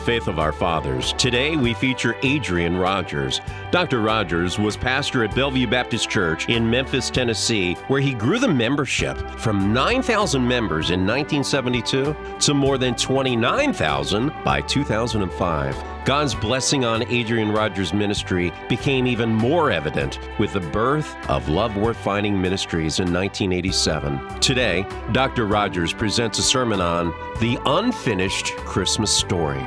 faith of our fathers. Today we feature Adrian Rogers. Dr. Rogers was pastor at Bellevue Baptist Church in Memphis, Tennessee, where he grew the membership from 9,000 members in 1972 to more than 29,000 by 2005. God's blessing on Adrian Rogers' ministry became even more evident with the birth of Love Worth Finding Ministries in 1987. Today, Dr. Rogers presents a sermon on the unfinished Christmas story.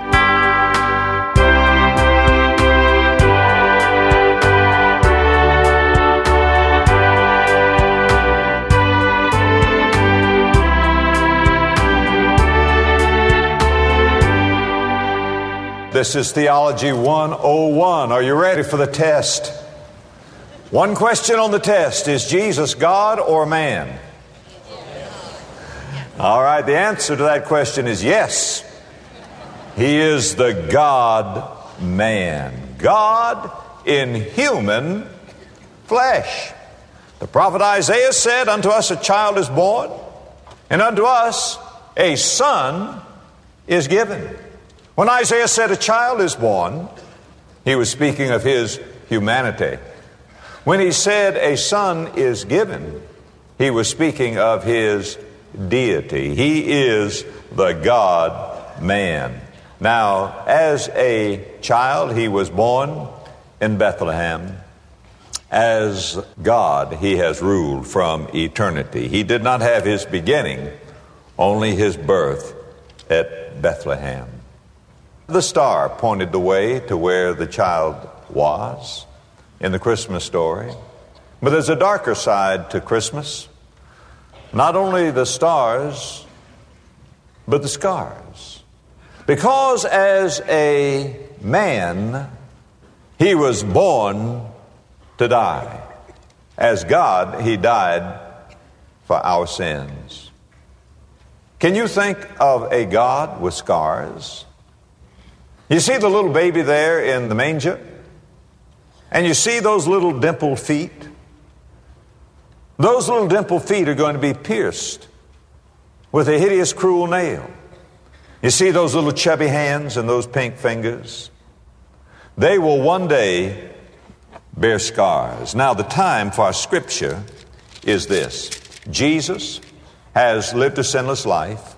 This is Theology 101. Are you ready for the test? One question on the test Is Jesus God or man? All right, the answer to that question is yes. He is the God man. God in human flesh. The prophet Isaiah said, Unto us a child is born, and unto us a son is given. When Isaiah said a child is born, he was speaking of his humanity. When he said a son is given, he was speaking of his deity. He is the God man. Now, as a child, he was born in Bethlehem. As God, he has ruled from eternity. He did not have his beginning, only his birth at Bethlehem. The star pointed the way to where the child was in the Christmas story. But there's a darker side to Christmas. Not only the stars, but the scars. Because as a man, he was born to die. As God, he died for our sins. Can you think of a God with scars? You see the little baby there in the manger? And you see those little dimpled feet? Those little dimpled feet are going to be pierced with a hideous, cruel nail. You see those little chubby hands and those pink fingers? They will one day bear scars. Now, the time for our scripture is this Jesus has lived a sinless life,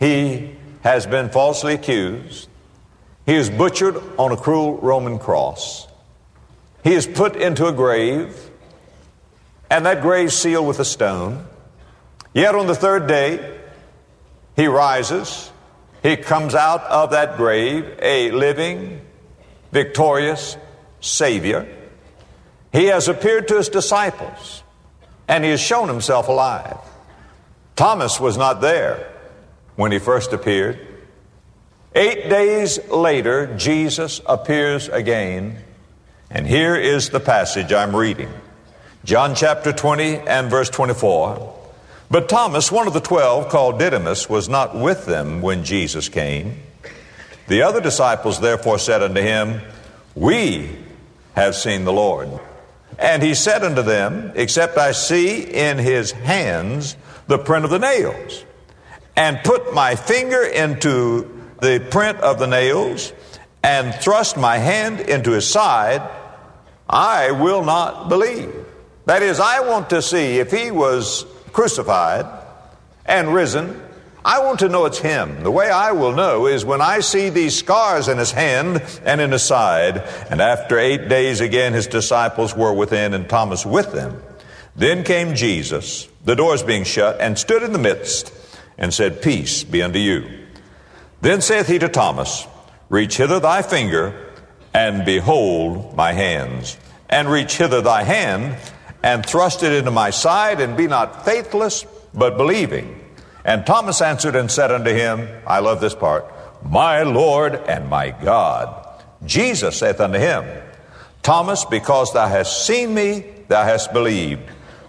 he has been falsely accused. He is butchered on a cruel Roman cross. He is put into a grave, and that grave sealed with a stone. Yet on the third day, he rises. He comes out of that grave a living, victorious Savior. He has appeared to his disciples, and he has shown himself alive. Thomas was not there when he first appeared. Eight days later, Jesus appears again, and here is the passage I'm reading John chapter 20 and verse 24. But Thomas, one of the twelve, called Didymus, was not with them when Jesus came. The other disciples therefore said unto him, We have seen the Lord. And he said unto them, Except I see in his hands the print of the nails, and put my finger into the print of the nails and thrust my hand into his side, I will not believe. That is, I want to see if he was crucified and risen. I want to know it's him. The way I will know is when I see these scars in his hand and in his side. And after eight days again, his disciples were within and Thomas with them. Then came Jesus, the doors being shut, and stood in the midst and said, Peace be unto you. Then saith he to Thomas, Reach hither thy finger, and behold my hands. And reach hither thy hand, and thrust it into my side, and be not faithless, but believing. And Thomas answered and said unto him, I love this part, My Lord and my God. Jesus saith unto him, Thomas, because thou hast seen me, thou hast believed.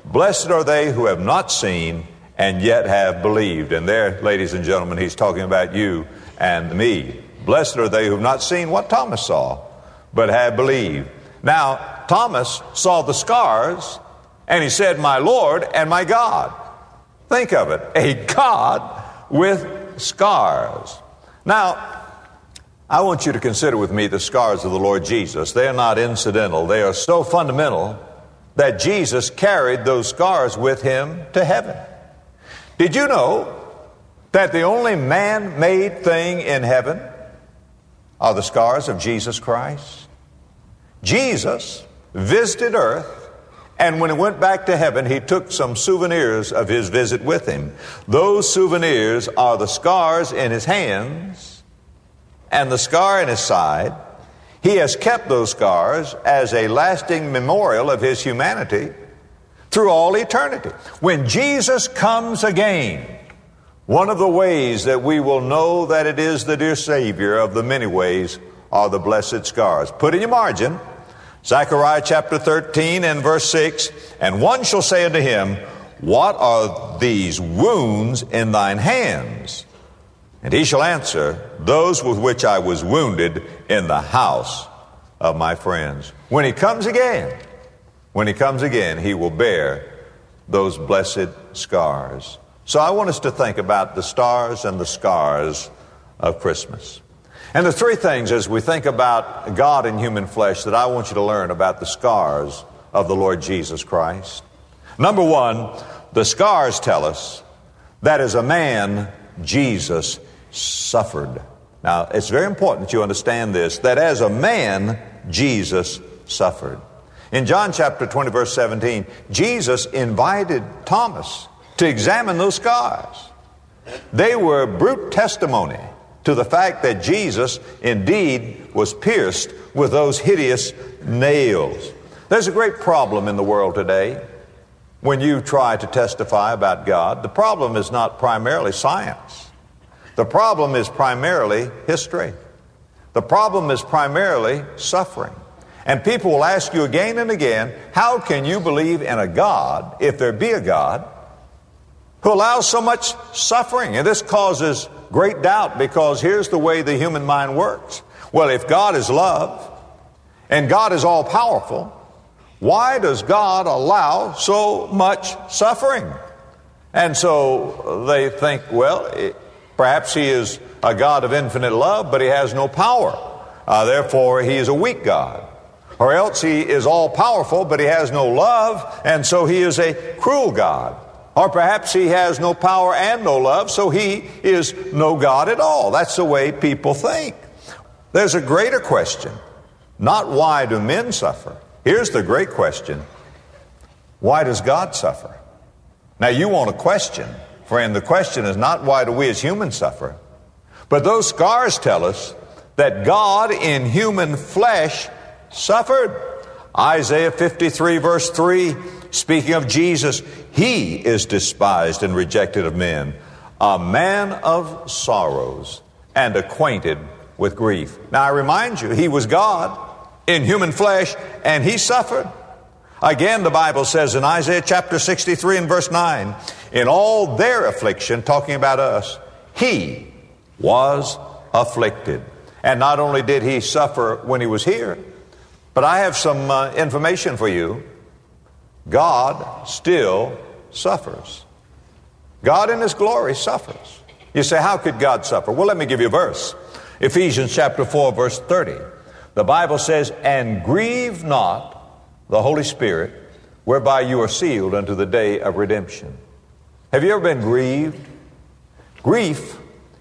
Blessed are they who have not seen and yet have believed. And there, ladies and gentlemen, he's talking about you and me. Blessed are they who have not seen what Thomas saw, but have believed. Now, Thomas saw the scars, and he said, My Lord and my God. Think of it a God with scars. Now, I want you to consider with me the scars of the Lord Jesus. They are not incidental, they are so fundamental that Jesus carried those scars with him to heaven. Did you know that the only man made thing in heaven are the scars of Jesus Christ? Jesus visited earth and when he went back to heaven, he took some souvenirs of his visit with him. Those souvenirs are the scars in his hands and the scar in his side. He has kept those scars as a lasting memorial of his humanity through all eternity. When Jesus comes again, one of the ways that we will know that it is the dear Savior of the many ways are the blessed scars. Put in your margin, Zechariah chapter 13 and verse 6 And one shall say unto him, What are these wounds in thine hands? And he shall answer, Those with which I was wounded in the house of my friends. When he comes again, when he comes again, he will bear those blessed scars. So I want us to think about the stars and the scars of Christmas. And the three things as we think about God in human flesh that I want you to learn about the scars of the Lord Jesus Christ. Number one, the scars tell us that as a man, Jesus suffered. Now, it's very important that you understand this that as a man, Jesus suffered. In John chapter 20, verse 17, Jesus invited Thomas to examine those scars. They were brute testimony to the fact that Jesus indeed was pierced with those hideous nails. There's a great problem in the world today when you try to testify about God. The problem is not primarily science, the problem is primarily history. The problem is primarily suffering. And people will ask you again and again, how can you believe in a God, if there be a God, who allows so much suffering? And this causes great doubt because here's the way the human mind works. Well, if God is love and God is all powerful, why does God allow so much suffering? And so they think, well, it, perhaps He is a God of infinite love, but He has no power. Uh, therefore, He is a weak God. Or else He is all powerful, but He has no love, and so He is a cruel God. Or perhaps he has no power and no love, so he is no God at all. That's the way people think. There's a greater question. Not why do men suffer? Here's the great question. Why does God suffer? Now you want a question, friend. The question is not why do we as humans suffer? But those scars tell us that God in human flesh suffered. Isaiah 53 verse 3 Speaking of Jesus, he is despised and rejected of men, a man of sorrows and acquainted with grief. Now I remind you, he was God in human flesh and he suffered. Again, the Bible says in Isaiah chapter 63 and verse 9, in all their affliction, talking about us, he was afflicted. And not only did he suffer when he was here, but I have some uh, information for you God still suffers. God in His glory suffers. You say, how could God suffer? Well, let me give you a verse. Ephesians chapter 4, verse 30. The Bible says, And grieve not the Holy Spirit, whereby you are sealed unto the day of redemption. Have you ever been grieved? Grief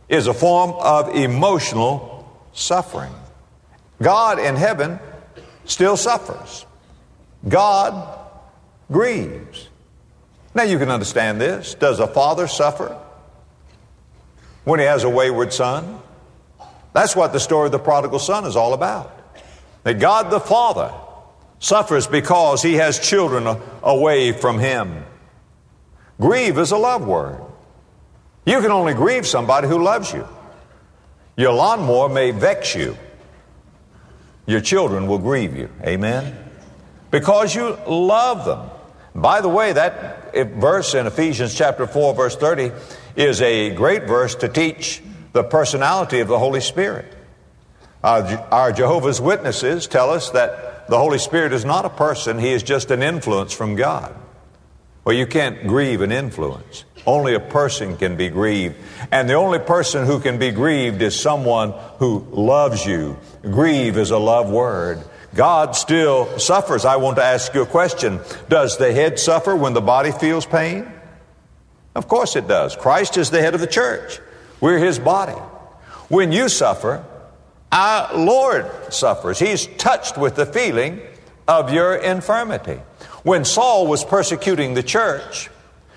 is a form of emotional suffering. God in heaven still suffers. God grieves. Now you can understand this. Does a father suffer when he has a wayward son? That's what the story of the prodigal son is all about. That God the Father suffers because he has children away from him. Grieve is a love word. You can only grieve somebody who loves you. Your lawnmower may vex you. Your children will grieve you. Amen? Because you love them. By the way, that verse in Ephesians chapter 4, verse 30, is a great verse to teach the personality of the Holy Spirit. Our Jehovah's Witnesses tell us that the Holy Spirit is not a person, he is just an influence from God. Well, you can't grieve an influence. Only a person can be grieved. And the only person who can be grieved is someone who loves you. Grieve is a love word. God still suffers. I want to ask you a question. Does the head suffer when the body feels pain? Of course it does. Christ is the head of the church. We're his body. When you suffer, our Lord suffers. He's touched with the feeling of your infirmity. When Saul was persecuting the church,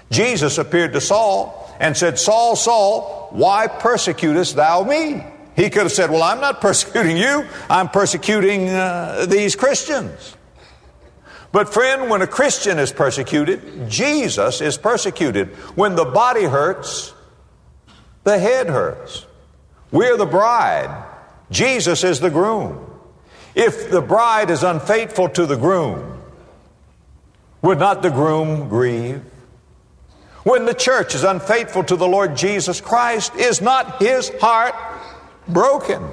Jesus appeared to Saul and said, Saul, Saul, why persecutest thou me? He could have said, Well, I'm not persecuting you, I'm persecuting uh, these Christians. But, friend, when a Christian is persecuted, Jesus is persecuted. When the body hurts, the head hurts. We're the bride, Jesus is the groom. If the bride is unfaithful to the groom, would not the groom grieve? When the church is unfaithful to the Lord Jesus Christ, is not his heart broken?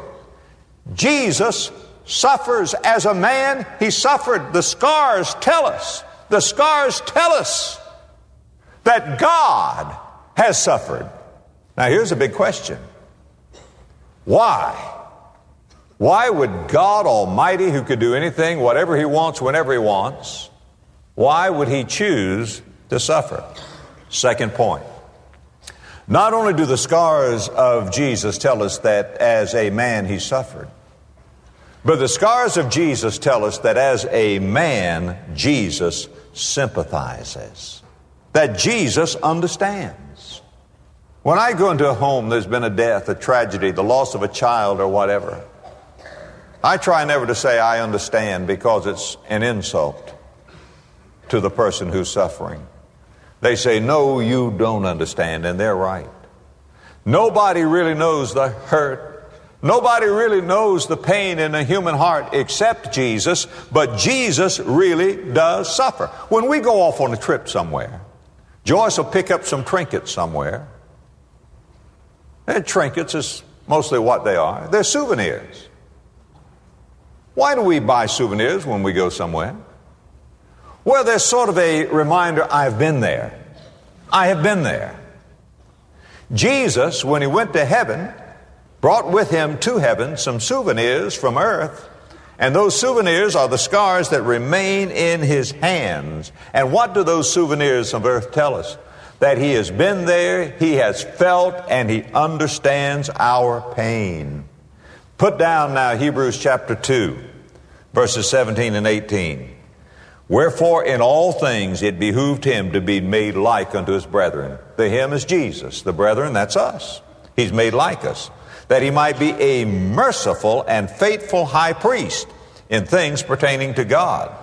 Jesus suffers as a man, he suffered. The scars tell us, the scars tell us that God has suffered. Now, here's a big question why? Why would God Almighty, who could do anything, whatever He wants, whenever He wants, why would He choose to suffer? Second point. Not only do the scars of Jesus tell us that as a man He suffered, but the scars of Jesus tell us that as a man, Jesus sympathizes, that Jesus understands. When I go into a home, there's been a death, a tragedy, the loss of a child, or whatever. I try never to say I understand because it's an insult to the person who's suffering. They say, No, you don't understand, and they're right. Nobody really knows the hurt Nobody really knows the pain in a human heart except Jesus, but Jesus really does suffer. When we go off on a trip somewhere, Joyce will pick up some trinkets somewhere. And trinkets is mostly what they are. They're souvenirs. Why do we buy souvenirs when we go somewhere? Well, they're sort of a reminder I've been there. I have been there. Jesus, when he went to heaven, brought with him to heaven some souvenirs from earth. And those souvenirs are the scars that remain in his hands. And what do those souvenirs of earth tell us? That he has been there, he has felt, and he understands our pain. Put down now Hebrews chapter 2, verses 17 and 18. Wherefore, in all things it behooved him to be made like unto his brethren. The him is Jesus. The brethren, that's us. He's made like us that he might be a merciful and faithful high priest in things pertaining to God,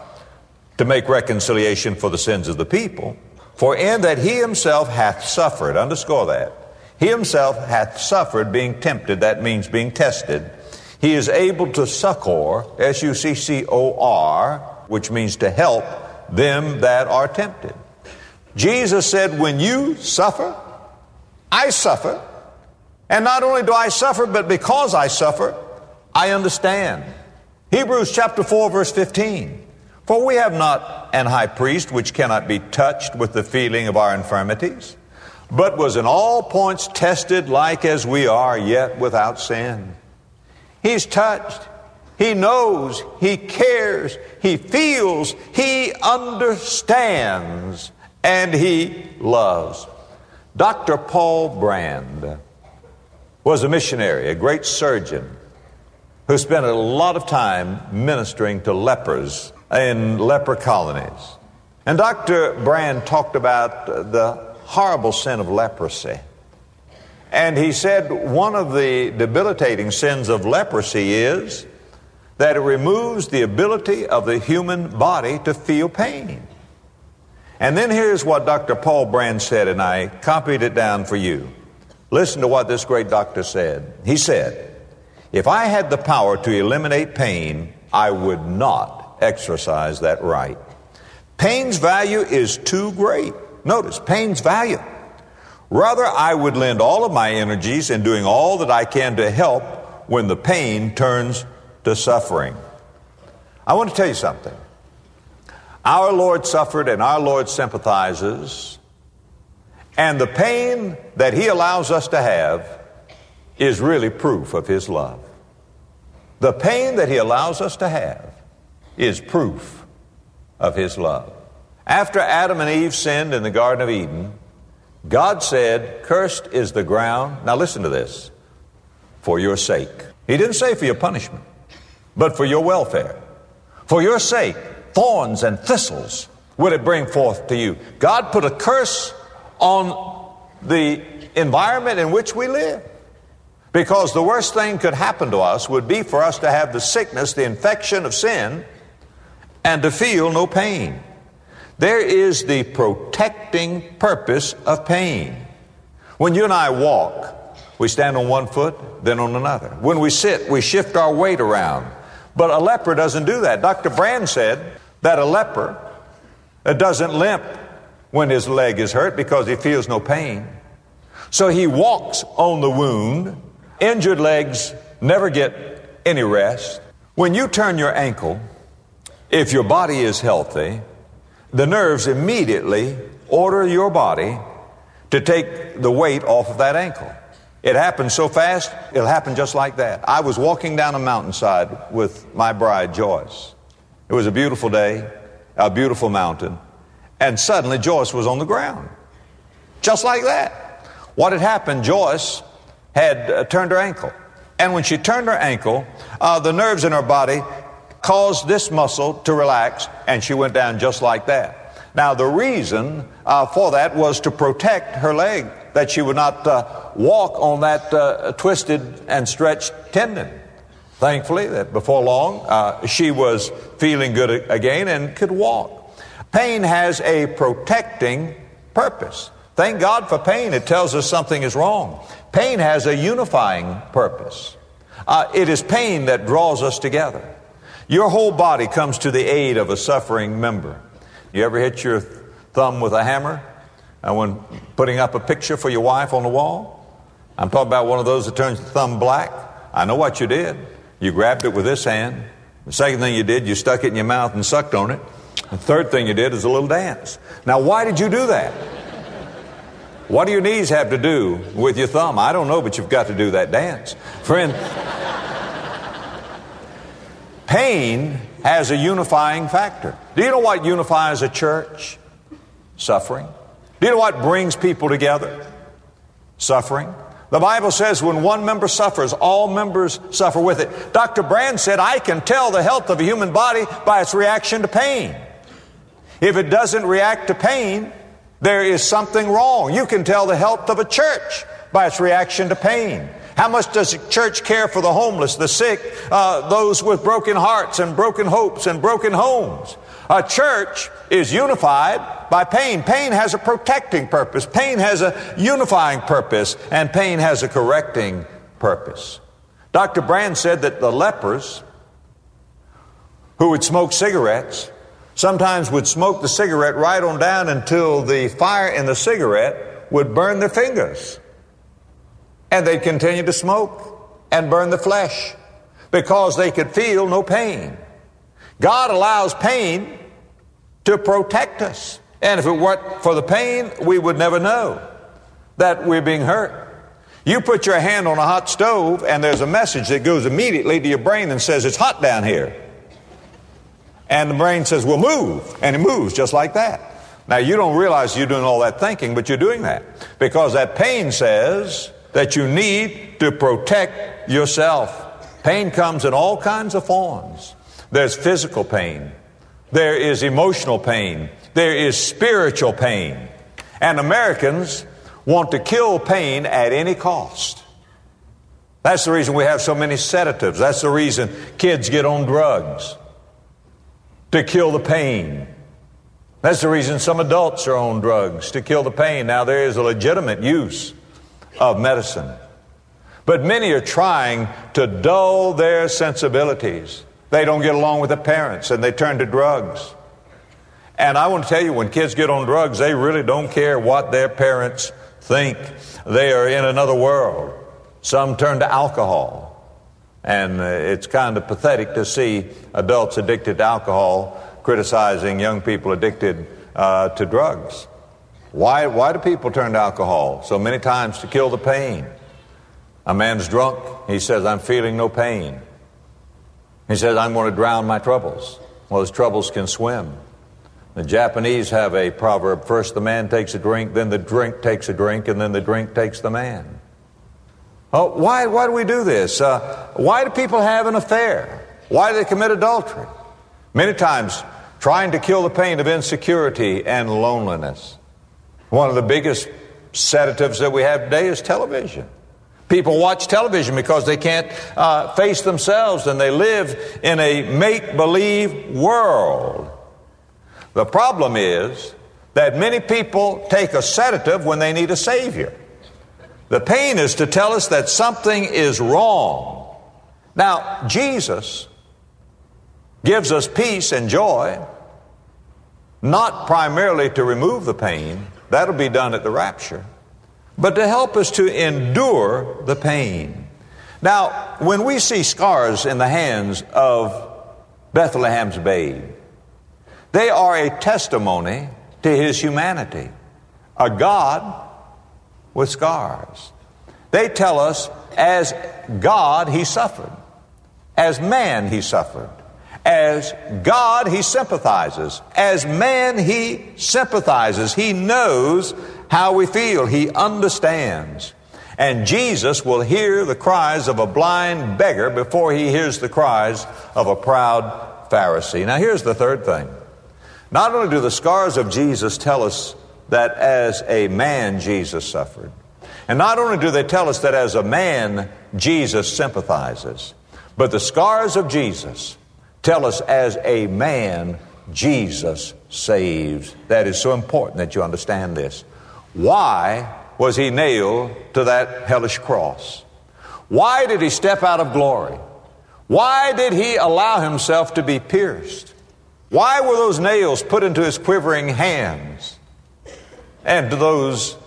to make reconciliation for the sins of the people. For in that he himself hath suffered, underscore that, he himself hath suffered being tempted, that means being tested. He is able to succor, S U C C O R, which means to help them that are tempted. Jesus said, When you suffer, I suffer. And not only do I suffer, but because I suffer, I understand. Hebrews chapter 4 verse 15. For we have not an high priest which cannot be touched with the feeling of our infirmities, but was in all points tested like as we are, yet without sin. He's touched. He knows. He cares. He feels. He understands. And he loves. Dr. Paul Brand was a missionary, a great surgeon, who spent a lot of time ministering to lepers in leper colonies. And Dr. Brand talked about the horrible sin of leprosy. And he said one of the debilitating sins of leprosy is that it removes the ability of the human body to feel pain. And then here's what Dr. Paul Brand said, and I copied it down for you. Listen to what this great doctor said. He said, If I had the power to eliminate pain, I would not exercise that right. Pain's value is too great. Notice, pain's value. Rather, I would lend all of my energies in doing all that I can to help when the pain turns to suffering. I want to tell you something. Our Lord suffered and our Lord sympathizes. And the pain that He allows us to have is really proof of His love. The pain that He allows us to have is proof of His love. After Adam and Eve sinned in the Garden of Eden, God said, Cursed is the ground. Now listen to this for your sake. He didn't say for your punishment, but for your welfare. For your sake, thorns and thistles would it bring forth to you. God put a curse on the environment in which we live. Because the worst thing could happen to us would be for us to have the sickness, the infection of sin, and to feel no pain. There is the protecting purpose of pain. When you and I walk, we stand on one foot, then on another. When we sit, we shift our weight around. But a leper doesn't do that. Dr. Brand said that a leper uh, doesn't limp when his leg is hurt because he feels no pain. So he walks on the wound. Injured legs never get any rest. When you turn your ankle, if your body is healthy, the nerves immediately order your body to take the weight off of that ankle. It happened so fast, it'll happen just like that. I was walking down a mountainside with my bride, Joyce. It was a beautiful day, a beautiful mountain, and suddenly Joyce was on the ground. Just like that. What had happened, Joyce had uh, turned her ankle. And when she turned her ankle, uh, the nerves in her body caused this muscle to relax, and she went down just like that. Now, the reason uh, for that was to protect her leg, that she would not uh, walk on that uh, twisted and stretched tendon. Thankfully, that before long, uh, she was feeling good again and could walk. Pain has a protecting purpose. Thank God for pain. It tells us something is wrong. Pain has a unifying purpose. Uh, it is pain that draws us together. Your whole body comes to the aid of a suffering member. You ever hit your thumb with a hammer and when putting up a picture for your wife on the wall? I'm talking about one of those that turns the thumb black. I know what you did. You grabbed it with this hand. The second thing you did, you stuck it in your mouth and sucked on it. The third thing you did is a little dance. Now, why did you do that? What do your knees have to do with your thumb? I don't know, but you've got to do that dance. Friend, Pain has a unifying factor. Do you know what unifies a church? Suffering. Do you know what brings people together? Suffering. The Bible says when one member suffers, all members suffer with it. Dr. Brand said, I can tell the health of a human body by its reaction to pain. If it doesn't react to pain, there is something wrong. You can tell the health of a church by its reaction to pain. How much does the church care for the homeless, the sick, uh, those with broken hearts and broken hopes and broken homes? A church is unified by pain. Pain has a protecting purpose. Pain has a unifying purpose. And pain has a correcting purpose. Dr. Brand said that the lepers who would smoke cigarettes sometimes would smoke the cigarette right on down until the fire in the cigarette would burn their fingers and they'd continue to smoke and burn the flesh because they could feel no pain. God allows pain to protect us. And if it weren't for the pain, we would never know that we're being hurt. You put your hand on a hot stove, and there's a message that goes immediately to your brain and says, It's hot down here. And the brain says, Well, move. And it moves just like that. Now, you don't realize you're doing all that thinking, but you're doing that because that pain says, that you need to protect yourself. Pain comes in all kinds of forms. There's physical pain. There is emotional pain. There is spiritual pain. And Americans want to kill pain at any cost. That's the reason we have so many sedatives. That's the reason kids get on drugs to kill the pain. That's the reason some adults are on drugs to kill the pain. Now, there is a legitimate use of medicine. But many are trying to dull their sensibilities. They don't get along with the parents and they turn to drugs. And I want to tell you, when kids get on drugs, they really don't care what their parents think. They are in another world. Some turn to alcohol. And uh, it's kind of pathetic to see adults addicted to alcohol criticizing young people addicted uh, to drugs. Why, why do people turn to alcohol? So many times to kill the pain. A man's drunk, he says, I'm feeling no pain. He says, I'm going to drown my troubles. Well, his troubles can swim. The Japanese have a proverb first the man takes a drink, then the drink takes a drink, and then the drink takes the man. Oh, why, why do we do this? Uh, why do people have an affair? Why do they commit adultery? Many times, trying to kill the pain of insecurity and loneliness. One of the biggest sedatives that we have today is television. People watch television because they can't uh, face themselves and they live in a make believe world. The problem is that many people take a sedative when they need a savior. The pain is to tell us that something is wrong. Now, Jesus gives us peace and joy, not primarily to remove the pain, that'll be done at the rapture, but to help us to endure the pain. Now, when we see scars in the hands of Bethlehem's babe, they are a testimony to his humanity, a God with scars. They tell us, as God, he suffered. As man, he suffered. As God, he sympathizes. As man, he sympathizes. He knows how we feel. He understands. And Jesus will hear the cries of a blind beggar before he hears the cries of a proud Pharisee. Now, here's the third thing. Not only do the scars of Jesus tell us that as a man Jesus suffered, and not only do they tell us that as a man Jesus sympathizes, but the scars of Jesus tell us as a man Jesus saves. That is so important that you understand this. Why was he nailed to that hellish cross? Why did he step out of glory? Why did he allow himself to be pierced? Why were those nails put into his quivering hands and to those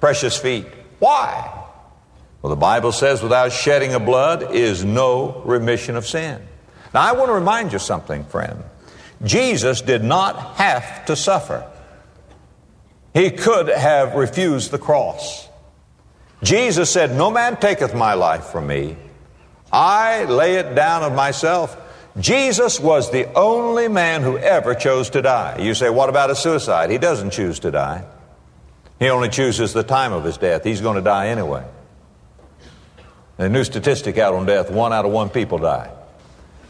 precious feet? Why? Well, the Bible says without shedding of blood is no remission of sin. Now, I want to remind you something, friend. Jesus did not have to suffer. He could have refused the cross. Jesus said, No man taketh my life from me. I lay it down of myself. Jesus was the only man who ever chose to die. You say, What about a suicide? He doesn't choose to die. He only chooses the time of his death. He's going to die anyway. A new statistic out on death one out of one people die.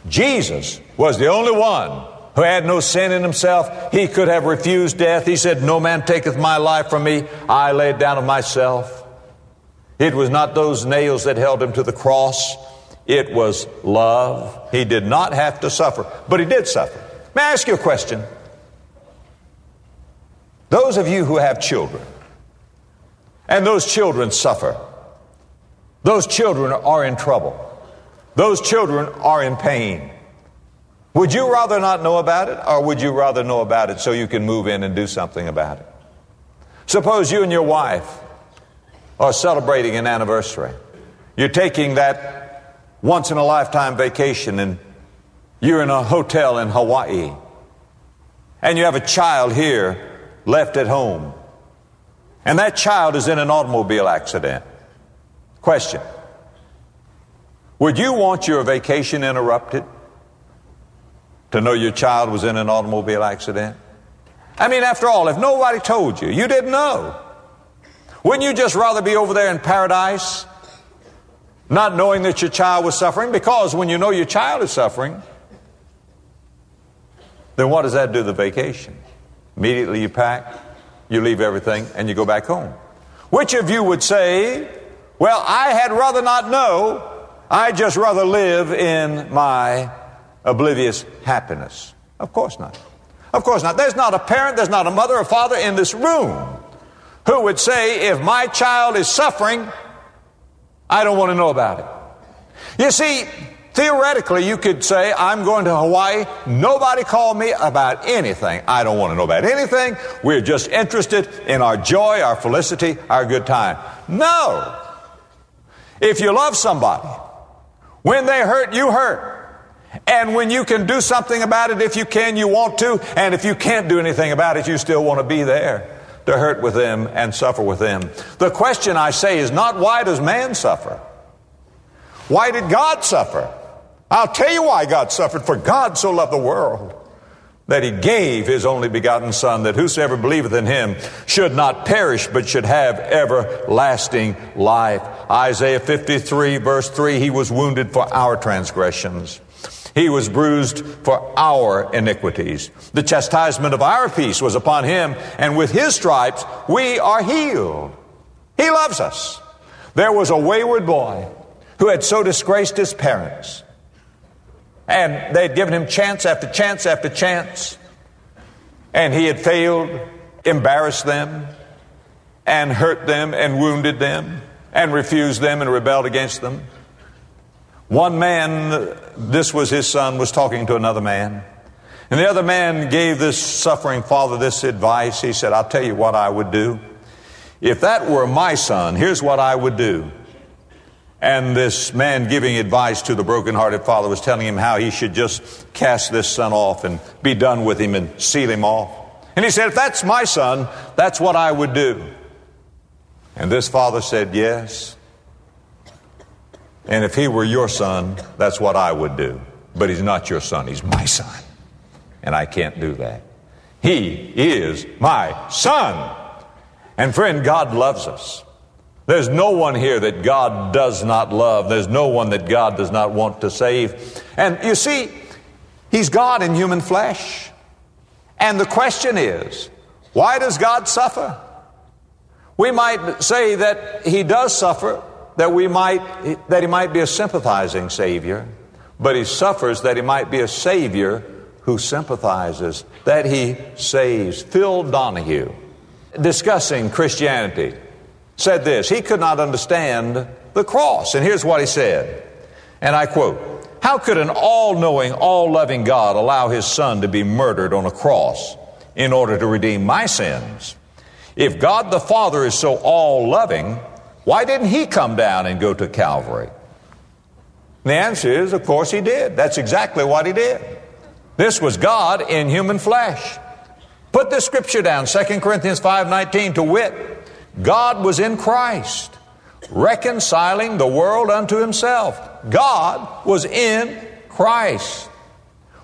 Jesus was the only one who had no sin in himself. He could have refused death. He said, No man taketh my life from me. I lay it down of myself. It was not those nails that held him to the cross. It was love. He did not have to suffer, but he did suffer. May I ask you a question? Those of you who have children, and those children suffer, those children are in trouble. Those children are in pain. Would you rather not know about it, or would you rather know about it so you can move in and do something about it? Suppose you and your wife are celebrating an anniversary. You're taking that once in a lifetime vacation, and you're in a hotel in Hawaii, and you have a child here left at home, and that child is in an automobile accident. Question would you want your vacation interrupted to know your child was in an automobile accident? I mean, after all, if nobody told you, you didn't know. Wouldn't you just rather be over there in paradise, not knowing that your child was suffering? Because when you know your child is suffering, then what does that do to the vacation? Immediately you pack, you leave everything, and you go back home. Which of you would say, Well, I had rather not know I just rather live in my oblivious happiness. Of course not. Of course not. There's not a parent, there's not a mother or father in this room who would say, if my child is suffering, I don't want to know about it. You see, theoretically, you could say, I'm going to Hawaii. Nobody called me about anything. I don't want to know about anything. We're just interested in our joy, our felicity, our good time. No. If you love somebody, when they hurt, you hurt. And when you can do something about it, if you can, you want to. And if you can't do anything about it, you still want to be there to hurt with them and suffer with them. The question I say is not why does man suffer? Why did God suffer? I'll tell you why God suffered. For God so loved the world that he gave his only begotten Son, that whosoever believeth in him should not perish, but should have everlasting life. Isaiah 53, verse 3 He was wounded for our transgressions. He was bruised for our iniquities. The chastisement of our peace was upon him, and with his stripes we are healed. He loves us. There was a wayward boy who had so disgraced his parents and they had given him chance after chance after chance. And he had failed, embarrassed them, and hurt them, and wounded them, and refused them, and rebelled against them. One man, this was his son, was talking to another man. And the other man gave this suffering father this advice. He said, I'll tell you what I would do. If that were my son, here's what I would do. And this man giving advice to the brokenhearted father was telling him how he should just cast this son off and be done with him and seal him off. And he said, If that's my son, that's what I would do. And this father said, Yes. And if he were your son, that's what I would do. But he's not your son, he's my son. And I can't do that. He is my son. And friend, God loves us. There's no one here that God does not love. There's no one that God does not want to save. And you see, He's God in human flesh. And the question is, why does God suffer? We might say that He does suffer, that we might, that He might be a sympathizing Savior, but He suffers that He might be a Savior who sympathizes, that He saves. Phil Donahue, discussing Christianity, said this He could not understand the cross. And here's what he said, and I quote How could an all knowing, all loving God allow his son to be murdered on a cross in order to redeem my sins? If God the Father is so all loving, why didn't he come down and go to Calvary? The answer is, of course, he did. That's exactly what he did. This was God in human flesh. Put this scripture down, 2 Corinthians 5:19 to wit, God was in Christ, reconciling the world unto himself. God was in Christ.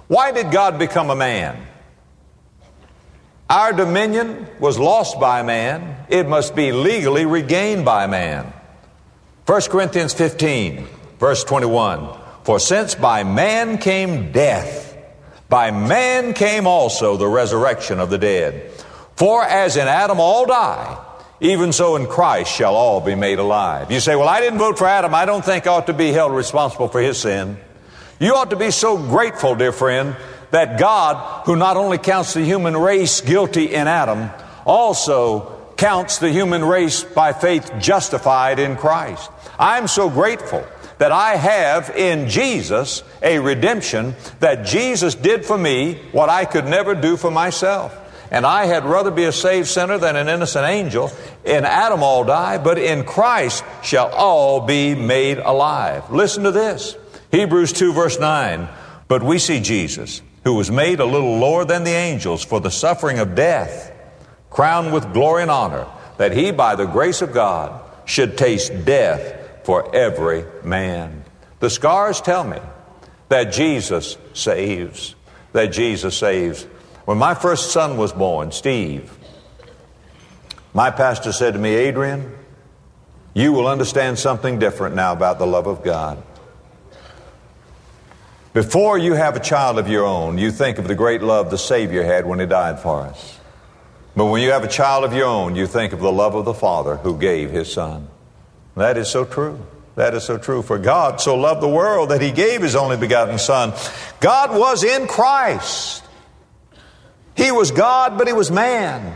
Why did God become a man? Our dominion was lost by man. It must be legally regained by man. 1 Corinthians 15, verse 21. For since by man came death, by man came also the resurrection of the dead. For as in Adam all die, even so in Christ shall all be made alive. You say, well, I didn't vote for Adam. I don't think I ought to be held responsible for his sin. You ought to be so grateful, dear friend, that God, who not only counts the human race guilty in Adam, also counts the human race by faith justified in Christ. I'm so grateful that I have in Jesus a redemption that Jesus did for me what I could never do for myself. And I had rather be a saved sinner than an innocent angel. In Adam all die, but in Christ shall all be made alive. Listen to this Hebrews 2, verse 9. But we see Jesus, who was made a little lower than the angels for the suffering of death, crowned with glory and honor, that he, by the grace of God, should taste death for every man. The scars tell me that Jesus saves, that Jesus saves. When my first son was born, Steve, my pastor said to me, Adrian, you will understand something different now about the love of God. Before you have a child of your own, you think of the great love the Savior had when He died for us. But when you have a child of your own, you think of the love of the Father who gave His Son. That is so true. That is so true. For God so loved the world that He gave His only begotten Son. God was in Christ. He was God, but he was man.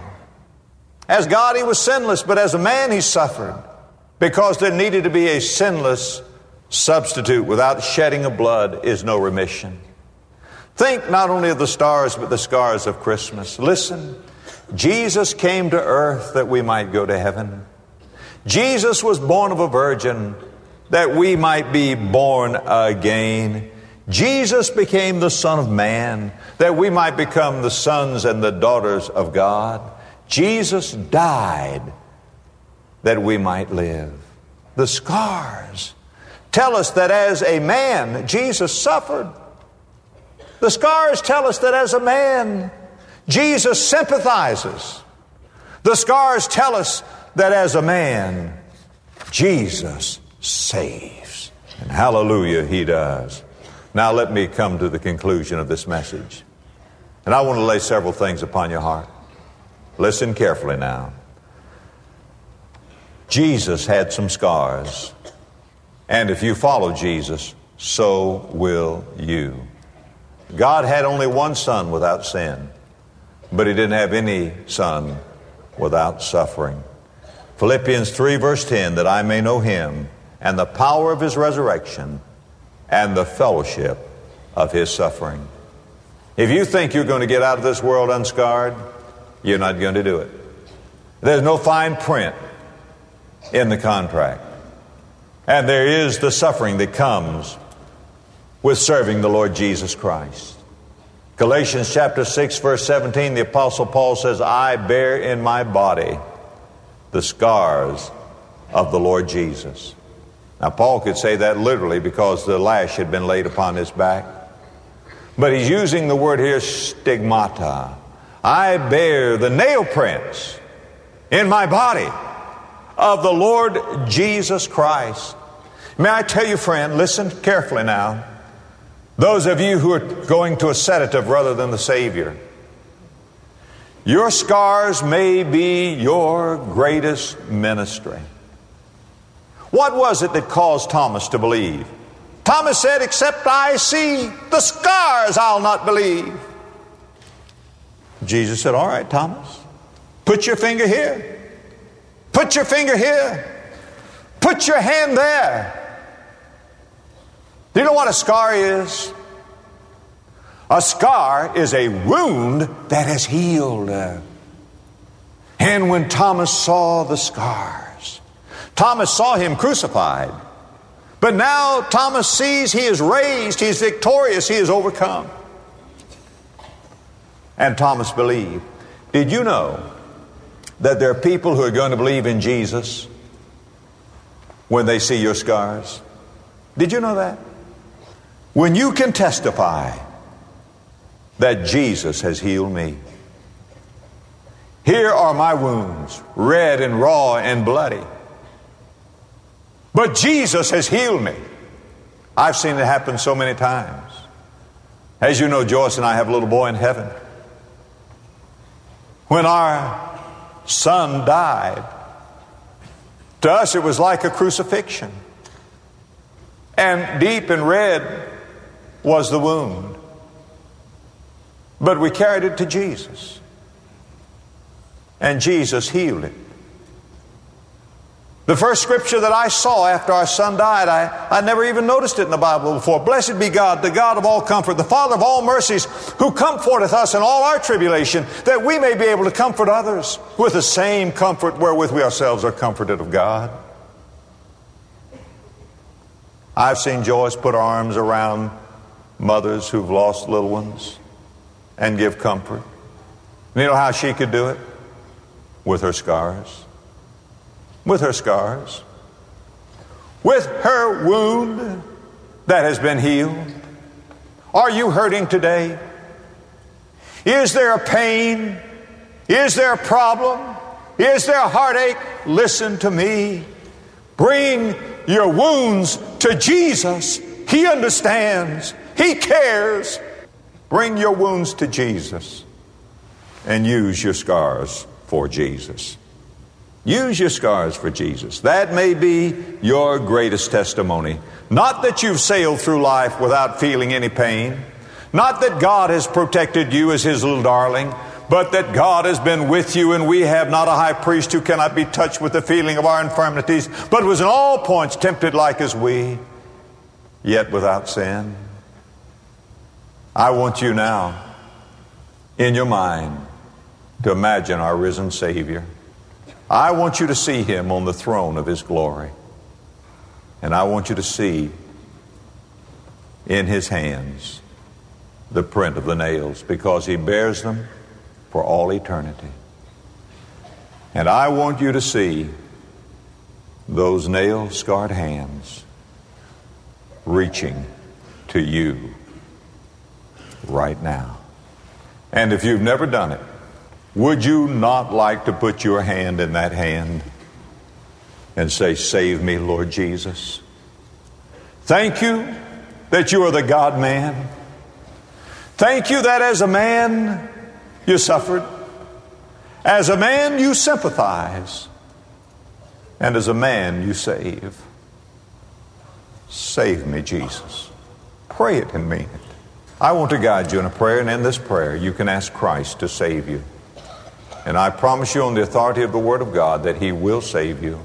As God, he was sinless, but as a man, he suffered because there needed to be a sinless substitute. Without shedding of blood is no remission. Think not only of the stars, but the scars of Christmas. Listen, Jesus came to earth that we might go to heaven. Jesus was born of a virgin that we might be born again. Jesus became the Son of Man that we might become the sons and the daughters of God. Jesus died that we might live. The scars tell us that as a man, Jesus suffered. The scars tell us that as a man, Jesus sympathizes. The scars tell us that as a man, Jesus saves. And hallelujah, he does. Now let me come to the conclusion of this message. And I want to lay several things upon your heart. Listen carefully now. Jesus had some scars. And if you follow Jesus, so will you. God had only one son without sin, but he didn't have any son without suffering. Philippians 3, verse 10 that I may know him and the power of his resurrection and the fellowship of his suffering. If you think you're going to get out of this world unscarred, you're not going to do it. There's no fine print in the contract. And there is the suffering that comes with serving the Lord Jesus Christ. Galatians chapter 6 verse 17 the apostle Paul says I bear in my body the scars of the Lord Jesus. Now Paul could say that literally because the lash had been laid upon his back. But he's using the word here stigmata. I bear the nail prints in my body of the Lord Jesus Christ. May I tell you, friend, listen carefully now. Those of you who are going to a sedative rather than the Savior, your scars may be your greatest ministry. What was it that caused Thomas to believe? Thomas said, Except I see the scars, I'll not believe. Jesus said, All right, Thomas, put your finger here. Put your finger here. Put your hand there. Do you know what a scar is? A scar is a wound that has healed. And when Thomas saw the scars, Thomas saw him crucified. But now Thomas sees he is raised, he is victorious, he is overcome. And Thomas believed. Did you know that there are people who are going to believe in Jesus when they see your scars? Did you know that? When you can testify that Jesus has healed me. Here are my wounds, red and raw and bloody. But Jesus has healed me. I've seen it happen so many times. As you know, Joyce and I have a little boy in heaven. When our son died, to us it was like a crucifixion. And deep and red was the wound. But we carried it to Jesus. And Jesus healed it. The first scripture that I saw after our son died, I, I never even noticed it in the Bible before. Blessed be God, the God of all comfort, the Father of all mercies, who comforteth us in all our tribulation, that we may be able to comfort others with the same comfort wherewith we ourselves are comforted of God. I've seen Joyce put arms around mothers who've lost little ones and give comfort. And you know how she could do it? With her scars. With her scars. With her wound that has been healed. Are you hurting today? Is there a pain? Is there a problem? Is there a heartache? Listen to me. Bring your wounds to Jesus. He understands. He cares. Bring your wounds to Jesus and use your scars for Jesus. Use your scars for Jesus. That may be your greatest testimony. Not that you've sailed through life without feeling any pain, not that God has protected you as His little darling, but that God has been with you, and we have not a high priest who cannot be touched with the feeling of our infirmities, but was in all points tempted like as we, yet without sin. I want you now, in your mind, to imagine our risen Savior. I want you to see Him on the throne of His glory. And I want you to see in his hands the print of the nails because he bears them for all eternity. And I want you to see those nail scarred hands reaching to you right now. And if you've never done it, would you not like to put your hand in that hand and say, Save me, Lord Jesus? Thank you that you are the God man. Thank you that as a man you suffered. As a man you sympathize. And as a man you save. Save me, Jesus. Pray it and mean it. I want to guide you in a prayer, and in this prayer, you can ask Christ to save you. And I promise you, on the authority of the Word of God, that He will save you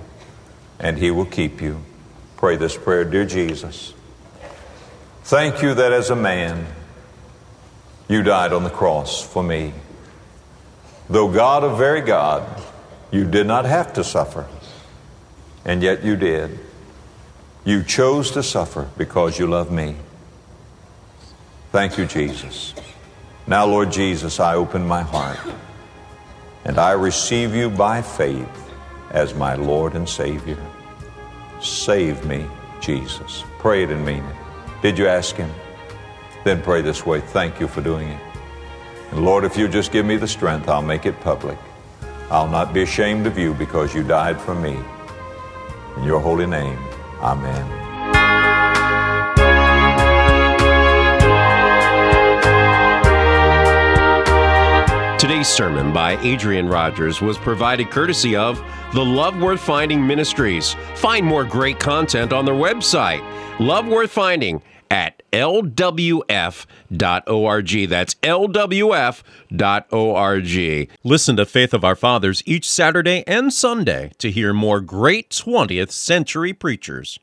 and He will keep you. Pray this prayer Dear Jesus, thank you that as a man, you died on the cross for me. Though God of very God, you did not have to suffer, and yet you did. You chose to suffer because you love me. Thank you, Jesus. Now, Lord Jesus, I open my heart and I receive you by faith as my Lord and Savior. Save me, Jesus. Pray it and mean it. Did you ask Him? Then pray this way Thank you for doing it. And Lord, if you just give me the strength, I'll make it public. I'll not be ashamed of you because you died for me. In your holy name, amen. Today's sermon by Adrian Rogers was provided courtesy of the Love Worth Finding Ministries. Find more great content on their website, Love Worth Finding at lwf.org. That's lwf.org. Listen to Faith of Our Fathers each Saturday and Sunday to hear more great 20th century preachers.